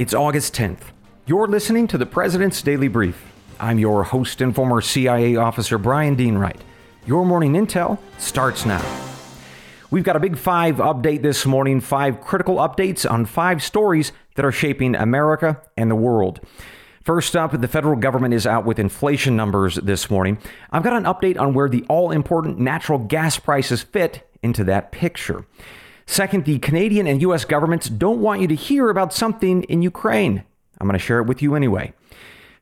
It's August 10th. You're listening to the President's Daily Brief. I'm your host and former CIA officer, Bryan Dean Wright. Your morning intel starts now. We've got a big five update this morning, five critical updates on five stories that are shaping America and the world. First up, the federal government is out with inflation numbers this morning. I've got an update on where the all important natural gas prices fit into that picture. Second, the Canadian and U.S. governments don't want you to hear about something in Ukraine. I'm going to share it with you anyway.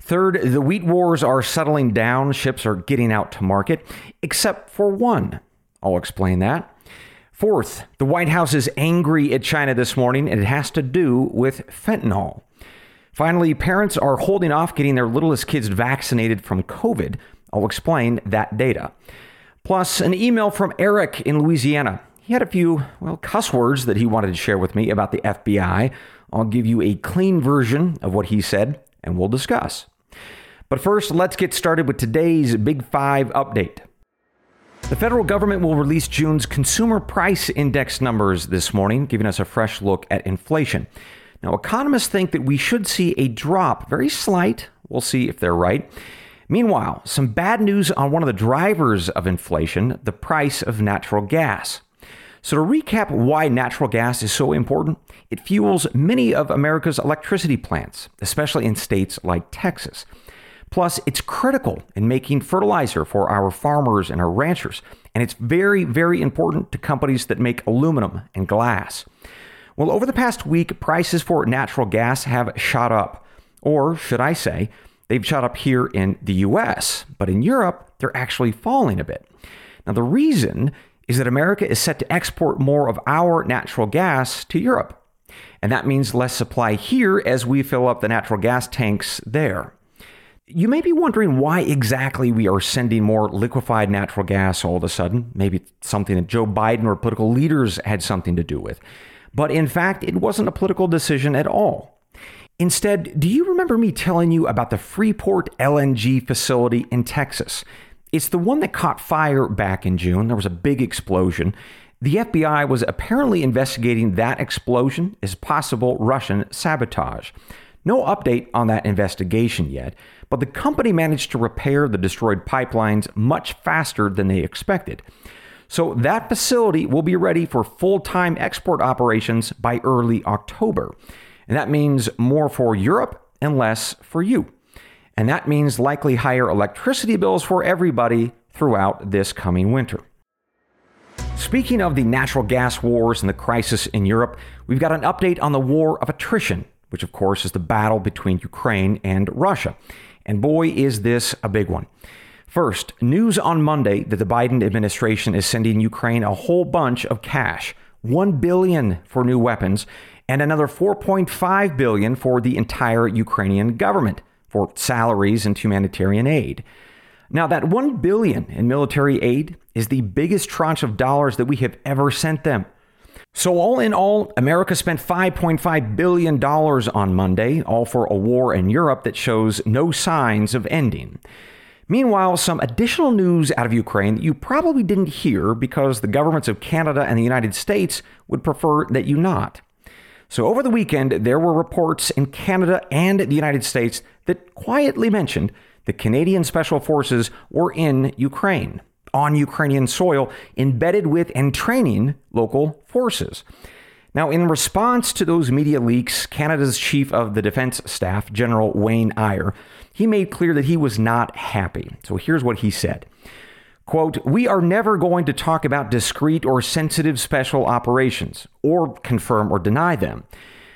Third, the wheat wars are settling down. Ships are getting out to market, except for one. I'll explain that. Fourth, the White House is angry at China this morning, and it has to do with fentanyl. Finally, parents are holding off getting their littlest kids vaccinated from COVID. I'll explain that data. Plus, an email from Eric in Louisiana. He had a few, well, cuss words that he wanted to share with me about the FBI. I'll give you a clean version of what he said, and we'll discuss. But first, let's get started with today's Big Five update. The federal government will release June's consumer price index numbers this morning, giving us a fresh look at inflation. Now, economists think that we should see a drop, very slight. We'll see if they're right. Meanwhile, some bad news on one of the drivers of inflation the price of natural gas. So, to recap why natural gas is so important, it fuels many of America's electricity plants, especially in states like Texas. Plus, it's critical in making fertilizer for our farmers and our ranchers, and it's very, very important to companies that make aluminum and glass. Well, over the past week, prices for natural gas have shot up. Or should I say, they've shot up here in the US, but in Europe, they're actually falling a bit. Now, the reason is that America is set to export more of our natural gas to Europe. And that means less supply here as we fill up the natural gas tanks there. You may be wondering why exactly we are sending more liquefied natural gas all of a sudden. Maybe something that Joe Biden or political leaders had something to do with. But in fact, it wasn't a political decision at all. Instead, do you remember me telling you about the Freeport LNG facility in Texas? It's the one that caught fire back in June. There was a big explosion. The FBI was apparently investigating that explosion as possible Russian sabotage. No update on that investigation yet, but the company managed to repair the destroyed pipelines much faster than they expected. So that facility will be ready for full time export operations by early October. And that means more for Europe and less for you. And that means likely higher electricity bills for everybody throughout this coming winter. Speaking of the natural gas wars and the crisis in Europe, we've got an update on the war of attrition, which of course is the battle between Ukraine and Russia. And boy, is this a big one. First, news on Monday that the Biden administration is sending Ukraine a whole bunch of cash, 1 billion for new weapons and another 4.5 billion for the entire Ukrainian government for salaries and humanitarian aid. Now, that 1 billion in military aid is the biggest tranche of dollars that we have ever sent them. So, all in all, America spent $5.5 billion on Monday, all for a war in Europe that shows no signs of ending. Meanwhile, some additional news out of Ukraine that you probably didn't hear because the governments of Canada and the United States would prefer that you not. So, over the weekend, there were reports in Canada and the United States that quietly mentioned the Canadian Special Forces were in Ukraine, on Ukrainian soil, embedded with and training local forces. Now, in response to those media leaks, Canada's Chief of the Defense Staff, General Wayne Eyre, he made clear that he was not happy. So here's what he said. Quote, we are never going to talk about discrete or sensitive special operations or confirm or deny them.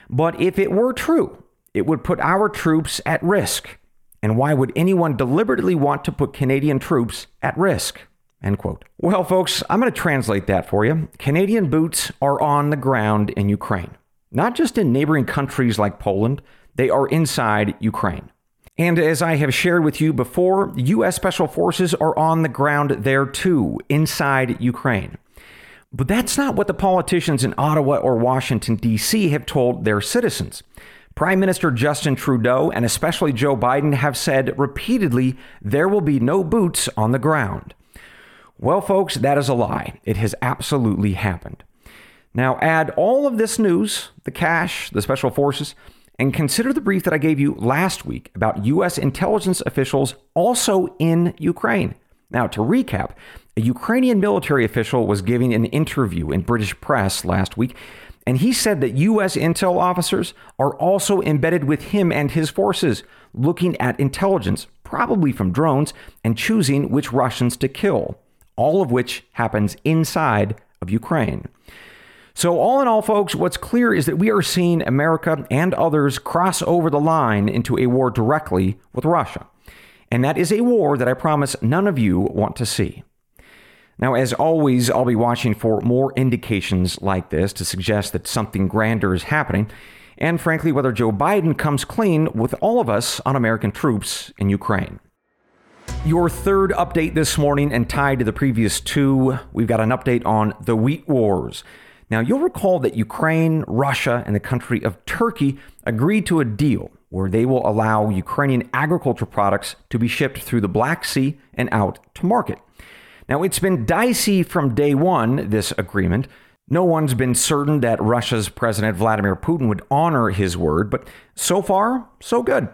But if it were true, it would put our troops at risk. And why would anyone deliberately want to put Canadian troops at risk? End quote. Well, folks, I'm going to translate that for you. Canadian boots are on the ground in Ukraine, not just in neighboring countries like Poland, they are inside Ukraine. And as I have shared with you before, U.S. Special Forces are on the ground there too, inside Ukraine. But that's not what the politicians in Ottawa or Washington, D.C. have told their citizens. Prime Minister Justin Trudeau and especially Joe Biden have said repeatedly there will be no boots on the ground. Well, folks, that is a lie. It has absolutely happened. Now, add all of this news the cash, the special forces, and consider the brief that I gave you last week about U.S. intelligence officials also in Ukraine. Now, to recap, a Ukrainian military official was giving an interview in British press last week, and he said that U.S. intel officers are also embedded with him and his forces, looking at intelligence, probably from drones, and choosing which Russians to kill, all of which happens inside of Ukraine. So, all in all, folks, what's clear is that we are seeing America and others cross over the line into a war directly with Russia. And that is a war that I promise none of you want to see. Now, as always, I'll be watching for more indications like this to suggest that something grander is happening, and frankly, whether Joe Biden comes clean with all of us on American troops in Ukraine. Your third update this morning, and tied to the previous two, we've got an update on the wheat wars. Now, you'll recall that Ukraine, Russia, and the country of Turkey agreed to a deal where they will allow Ukrainian agriculture products to be shipped through the Black Sea and out to market. Now, it's been dicey from day one, this agreement. No one's been certain that Russia's President Vladimir Putin would honor his word, but so far, so good.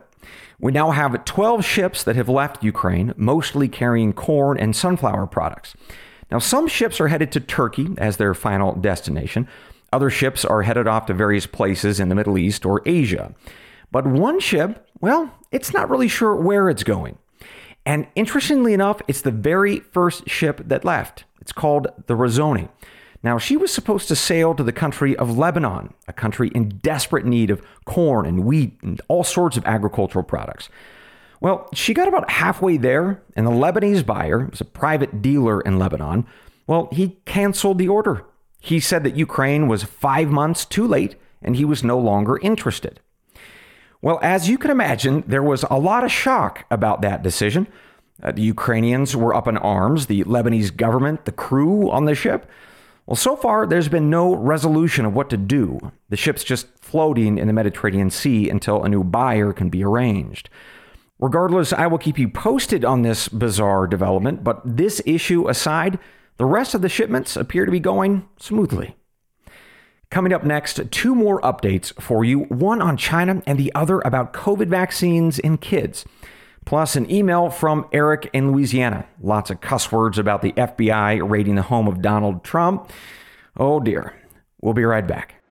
We now have 12 ships that have left Ukraine, mostly carrying corn and sunflower products. Now, some ships are headed to Turkey as their final destination. Other ships are headed off to various places in the Middle East or Asia. But one ship, well, it's not really sure where it's going. And interestingly enough, it's the very first ship that left. It's called the Razoni. Now, she was supposed to sail to the country of Lebanon, a country in desperate need of corn and wheat and all sorts of agricultural products. Well, she got about halfway there, and the Lebanese buyer, was a private dealer in Lebanon, well, he canceled the order. He said that Ukraine was five months too late and he was no longer interested. Well, as you can imagine, there was a lot of shock about that decision. Uh, the Ukrainians were up in arms, the Lebanese government, the crew on the ship. Well, so far, there's been no resolution of what to do. The ship's just floating in the Mediterranean Sea until a new buyer can be arranged. Regardless, I will keep you posted on this bizarre development, but this issue aside, the rest of the shipments appear to be going smoothly. Coming up next, two more updates for you one on China and the other about COVID vaccines in kids. Plus, an email from Eric in Louisiana. Lots of cuss words about the FBI raiding the home of Donald Trump. Oh dear. We'll be right back.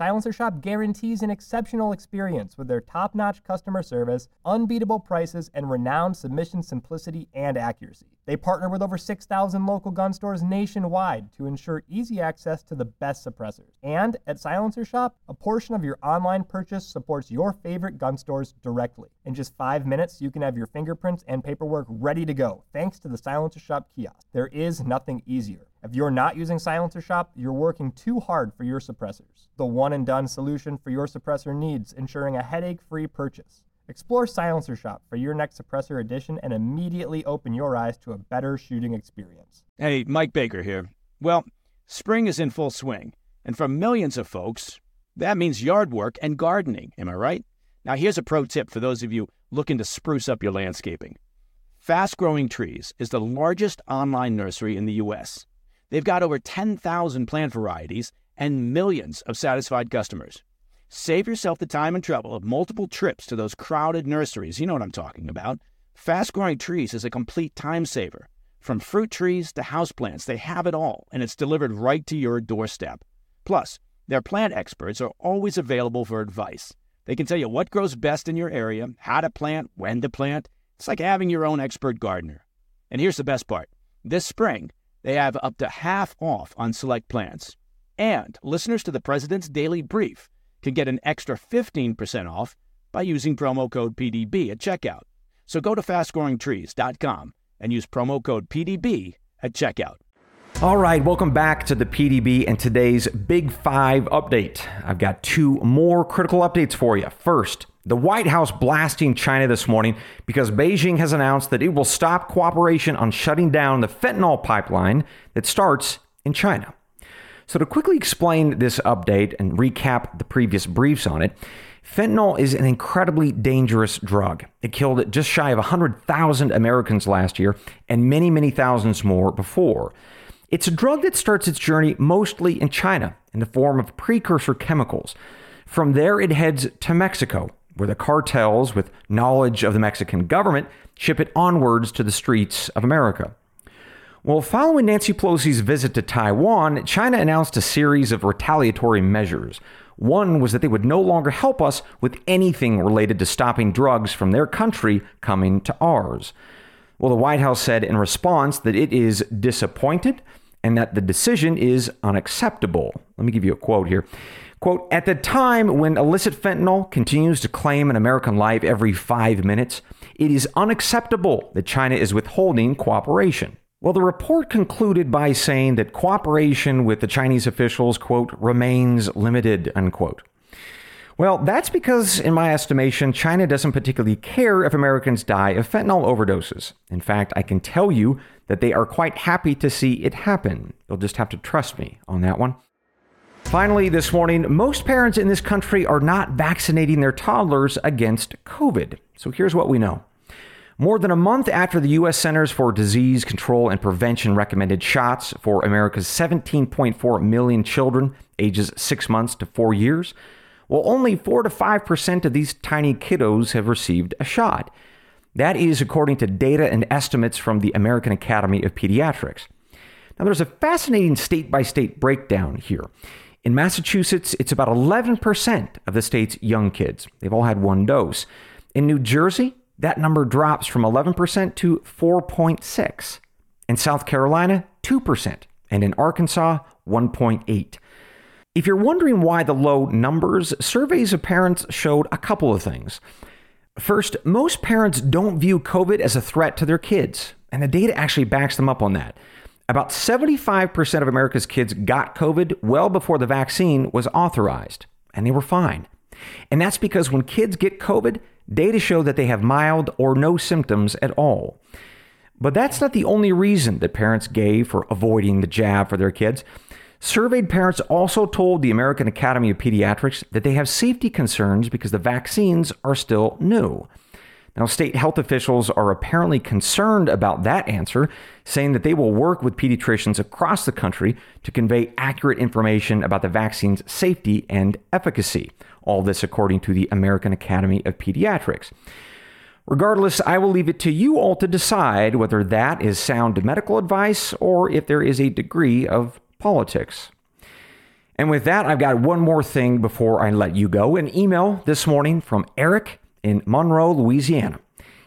Silencer Shop guarantees an exceptional experience with their top notch customer service, unbeatable prices, and renowned submission simplicity and accuracy. They partner with over 6,000 local gun stores nationwide to ensure easy access to the best suppressors. And at Silencer Shop, a portion of your online purchase supports your favorite gun stores directly. In just five minutes, you can have your fingerprints and paperwork ready to go thanks to the Silencer Shop kiosk. There is nothing easier. If you're not using Silencer Shop, you're working too hard for your suppressors. The one and done solution for your suppressor needs, ensuring a headache free purchase. Explore Silencer Shop for your next suppressor edition and immediately open your eyes to a better shooting experience. Hey, Mike Baker here. Well, spring is in full swing, and for millions of folks, that means yard work and gardening, am I right? Now, here's a pro tip for those of you looking to spruce up your landscaping. Fast Growing Trees is the largest online nursery in the U.S. They've got over 10,000 plant varieties and millions of satisfied customers. Save yourself the time and trouble of multiple trips to those crowded nurseries. You know what I'm talking about. Fast Growing Trees is a complete time saver. From fruit trees to houseplants, they have it all, and it's delivered right to your doorstep. Plus, their plant experts are always available for advice. They can tell you what grows best in your area, how to plant, when to plant. It's like having your own expert gardener. And here's the best part this spring, they have up to half off on select plans. And listeners to the President's Daily Brief can get an extra 15% off by using promo code PDB at checkout. So go to fastgrowingtrees.com and use promo code PDB at checkout. All right, welcome back to the PDB and today's Big Five update. I've got two more critical updates for you. First, the White House blasting China this morning because Beijing has announced that it will stop cooperation on shutting down the fentanyl pipeline that starts in China. So, to quickly explain this update and recap the previous briefs on it, fentanyl is an incredibly dangerous drug. It killed just shy of 100,000 Americans last year and many, many thousands more before. It's a drug that starts its journey mostly in China in the form of precursor chemicals. From there, it heads to Mexico, where the cartels, with knowledge of the Mexican government, ship it onwards to the streets of America. Well, following Nancy Pelosi's visit to Taiwan, China announced a series of retaliatory measures. One was that they would no longer help us with anything related to stopping drugs from their country coming to ours. Well, the White House said in response that it is disappointed and that the decision is unacceptable. Let me give you a quote here. Quote, at the time when illicit fentanyl continues to claim an American life every five minutes, it is unacceptable that China is withholding cooperation. Well, the report concluded by saying that cooperation with the Chinese officials, quote, remains limited, unquote. Well, that's because, in my estimation, China doesn't particularly care if Americans die of fentanyl overdoses. In fact, I can tell you that they are quite happy to see it happen. You'll just have to trust me on that one. Finally, this morning, most parents in this country are not vaccinating their toddlers against COVID. So here's what we know. More than a month after the U.S. Centers for Disease Control and Prevention recommended shots for America's 17.4 million children ages six months to four years, well, only 4 to 5% of these tiny kiddos have received a shot. That is according to data and estimates from the American Academy of Pediatrics. Now, there's a fascinating state by state breakdown here. In Massachusetts, it's about 11% of the state's young kids. They've all had one dose. In New Jersey, that number drops from 11% to 4.6. In South Carolina, 2%, and in Arkansas, 1.8. If you're wondering why the low numbers, surveys of parents showed a couple of things. First, most parents don't view COVID as a threat to their kids, and the data actually backs them up on that. About 75% of America's kids got COVID well before the vaccine was authorized, and they were fine. And that's because when kids get COVID, data show that they have mild or no symptoms at all. But that's not the only reason that parents gave for avoiding the jab for their kids. Surveyed parents also told the American Academy of Pediatrics that they have safety concerns because the vaccines are still new. Now, state health officials are apparently concerned about that answer, saying that they will work with pediatricians across the country to convey accurate information about the vaccine's safety and efficacy. All this according to the American Academy of Pediatrics. Regardless, I will leave it to you all to decide whether that is sound medical advice or if there is a degree of politics. And with that, I've got one more thing before I let you go. An email this morning from Eric in Monroe, Louisiana.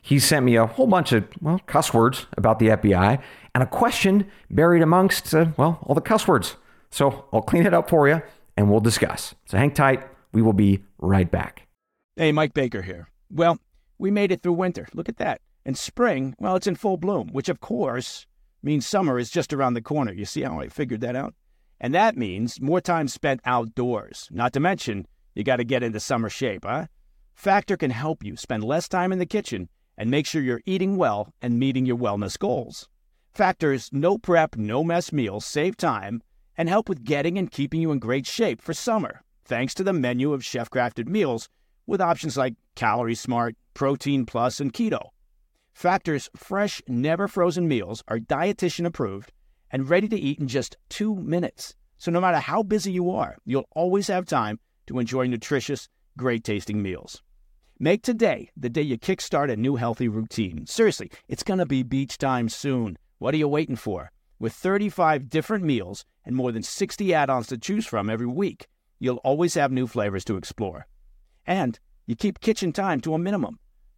He sent me a whole bunch of, well, cuss words about the FBI and a question buried amongst, uh, well, all the cuss words. So I'll clean it up for you and we'll discuss. So hang tight. We will be right back. Hey, Mike Baker here. Well, we made it through winter. Look at that. And spring, well, it's in full bloom, which of course means summer is just around the corner. You see how I figured that out? And that means more time spent outdoors. Not to mention, you got to get into summer shape, huh? Factor can help you spend less time in the kitchen and make sure you're eating well and meeting your wellness goals. Factor's no prep, no mess meals save time and help with getting and keeping you in great shape for summer, thanks to the menu of chef crafted meals with options like Calorie Smart, Protein Plus, and Keto. Factor's fresh, never frozen meals are dietitian approved and ready to eat in just two minutes. So no matter how busy you are, you'll always have time to enjoy nutritious, great tasting meals. Make today the day you kickstart a new healthy routine. Seriously, it's going to be beach time soon. What are you waiting for? With 35 different meals and more than 60 add ons to choose from every week, you'll always have new flavors to explore. And you keep kitchen time to a minimum.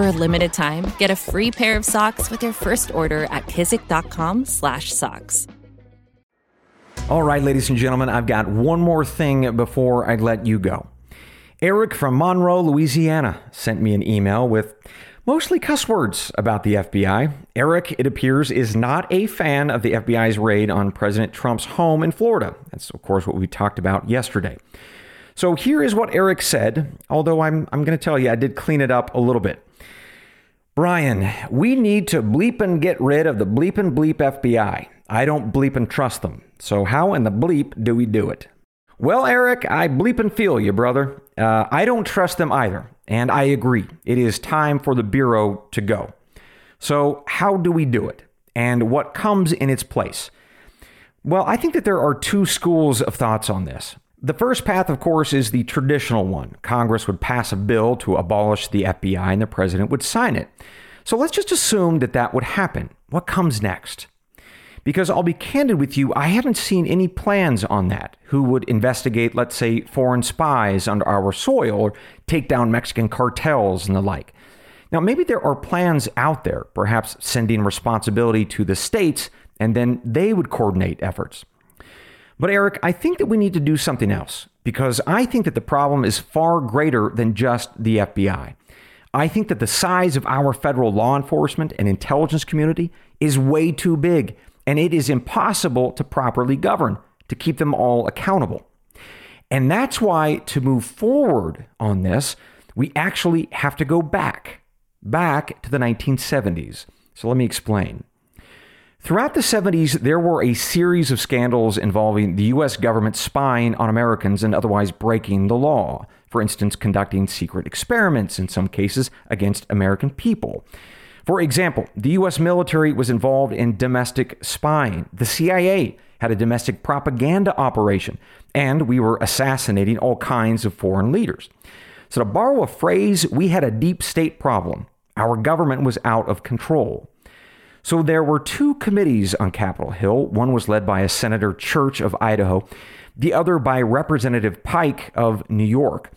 For a limited time, get a free pair of socks with your first order at kizik.com/socks. All right, ladies and gentlemen, I've got one more thing before I let you go. Eric from Monroe, Louisiana, sent me an email with mostly cuss words about the FBI. Eric, it appears, is not a fan of the FBI's raid on President Trump's home in Florida. That's, of course, what we talked about yesterday. So here is what Eric said, although I'm, I'm going to tell you, I did clean it up a little bit. Bryan, we need to bleep and get rid of the bleep and bleep FBI. I don't bleep and trust them. So, how in the bleep do we do it? Well, Eric, I bleep and feel you, brother. Uh, I don't trust them either. And I agree. It is time for the Bureau to go. So, how do we do it? And what comes in its place? Well, I think that there are two schools of thoughts on this. The first path, of course, is the traditional one. Congress would pass a bill to abolish the FBI and the president would sign it. So let's just assume that that would happen. What comes next? Because I'll be candid with you, I haven't seen any plans on that. Who would investigate, let's say, foreign spies under our soil or take down Mexican cartels and the like? Now, maybe there are plans out there, perhaps sending responsibility to the states, and then they would coordinate efforts. But, Eric, I think that we need to do something else because I think that the problem is far greater than just the FBI. I think that the size of our federal law enforcement and intelligence community is way too big and it is impossible to properly govern, to keep them all accountable. And that's why, to move forward on this, we actually have to go back, back to the 1970s. So let me explain. Throughout the 70s, there were a series of scandals involving the U.S. government spying on Americans and otherwise breaking the law. For instance, conducting secret experiments, in some cases, against American people. For example, the U.S. military was involved in domestic spying. The CIA had a domestic propaganda operation, and we were assassinating all kinds of foreign leaders. So, to borrow a phrase, we had a deep state problem. Our government was out of control. So, there were two committees on Capitol Hill. One was led by a Senator Church of Idaho, the other by Representative Pike of New York.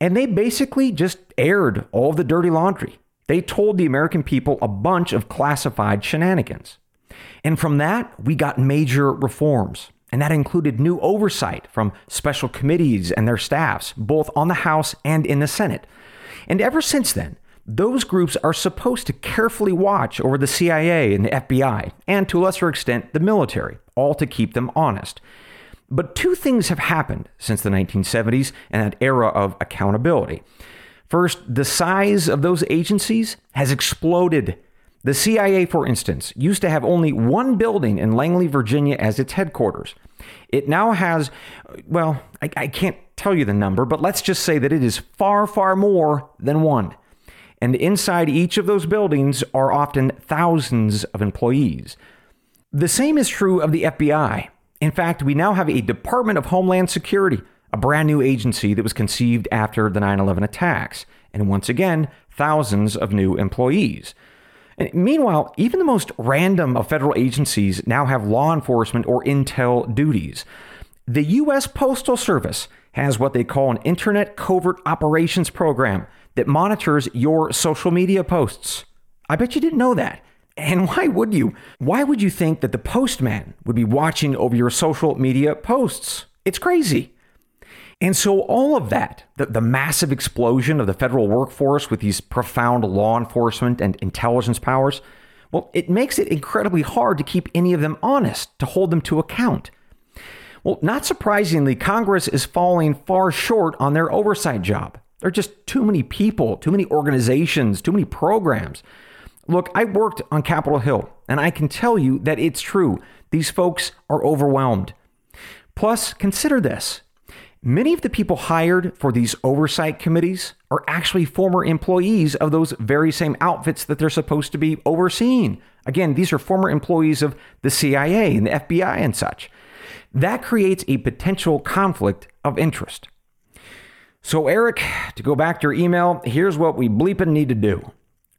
And they basically just aired all the dirty laundry. They told the American people a bunch of classified shenanigans. And from that, we got major reforms. And that included new oversight from special committees and their staffs, both on the House and in the Senate. And ever since then, those groups are supposed to carefully watch over the CIA and the FBI, and to a lesser extent, the military, all to keep them honest. But two things have happened since the 1970s and that era of accountability. First, the size of those agencies has exploded. The CIA, for instance, used to have only one building in Langley, Virginia as its headquarters. It now has, well, I, I, can't tell you the number, but let's just say that it is far, far more than one. And inside each of those buildings are often thousands of employees. The same is true of the FBI. In fact, we now have a Department of Homeland Security a brand new agency that was conceived after the 9 11 attacks, and once again, thousands of new employees. And meanwhile, even the most random of federal agencies now have law enforcement or intel duties. The U.S. Postal Service has what they call an Internet Covert Operations Program that monitors your social media posts. I bet you didn't know that. And why would you? Why would you think that the postman would be watching over your social media posts? It's crazy. And so, all of that, the, the, massive explosion of the federal workforce with these profound law enforcement and intelligence powers, well, it makes it incredibly hard to keep any of them honest, to hold them to account. Well, not surprisingly, Congress is falling far short on their oversight job. There are just too many people, too many organizations, too many programs. Look, I worked on Capitol Hill, and I can tell you that it's true. These folks are overwhelmed. Plus, consider this Many of the people hired for these oversight committees are actually former employees of those very same outfits that they're supposed to be overseeing. Again, these are former employees of the CIA and the FBI and such. That creates a potential conflict of interest. So, Eric, to go back to your email, here's what we bleeping need to do.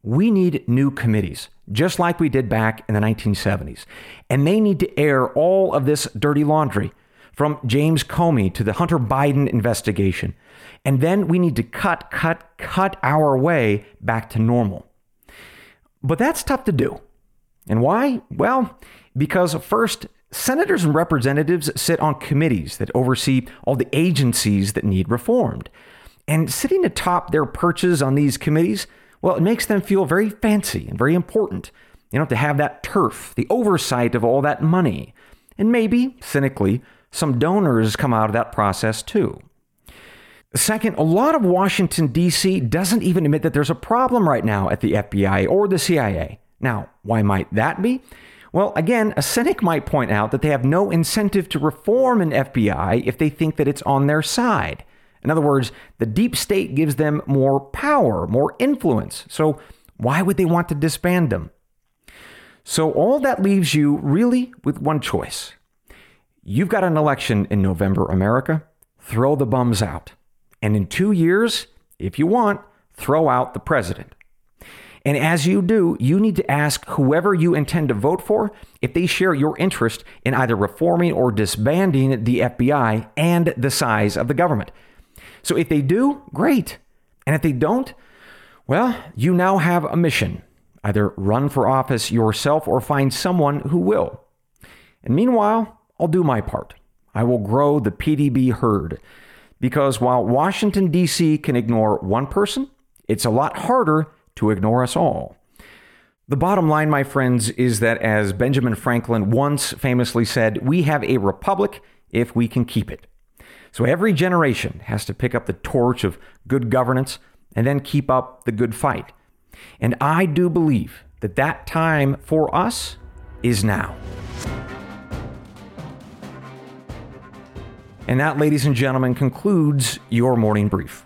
We need new committees, just like we did back in the 1970s. And they need to air all of this dirty laundry from James Comey to the Hunter Biden investigation. And then we need to cut, cut, cut our way back to normal. But that's tough to do. And why? Well, because first, senators and representatives sit on committees that oversee all the agencies that need reformed. And sitting atop their perches on these committees, well, it makes them feel very fancy and very important. You know, to have that turf, the oversight of all that money. And maybe, cynically, some donors come out of that process too. Second, a lot of Washington, D.C. doesn't even admit that there's a problem right now at the FBI or the CIA. Now, why might that be? Well, again, a cynic might point out that they have no incentive to reform an FBI if they think that it's on their side. In other words, the deep state gives them more power, more influence. So, why would they want to disband them? So, all that leaves you really with one choice. You've got an election in November, America. Throw the bums out. And in two years, if you want, throw out the president. And as you do, you need to ask whoever you intend to vote for if they share your interest in either reforming or disbanding the FBI and the size of the government. So if they do, great. And if they don't, well, you now have a mission. Either run for office yourself or find someone who will. And meanwhile, I'll do my part. I will grow the PDB herd. Because while Washington, D.C. can ignore one person, it's a lot harder to ignore us all. The bottom line, my friends, is that as Benjamin Franklin once famously said, we have a republic if we can keep it. So every generation has to pick up the torch of good governance and then keep up the good fight. And I do believe that that time for us is now. And that, ladies and gentlemen, concludes your morning brief.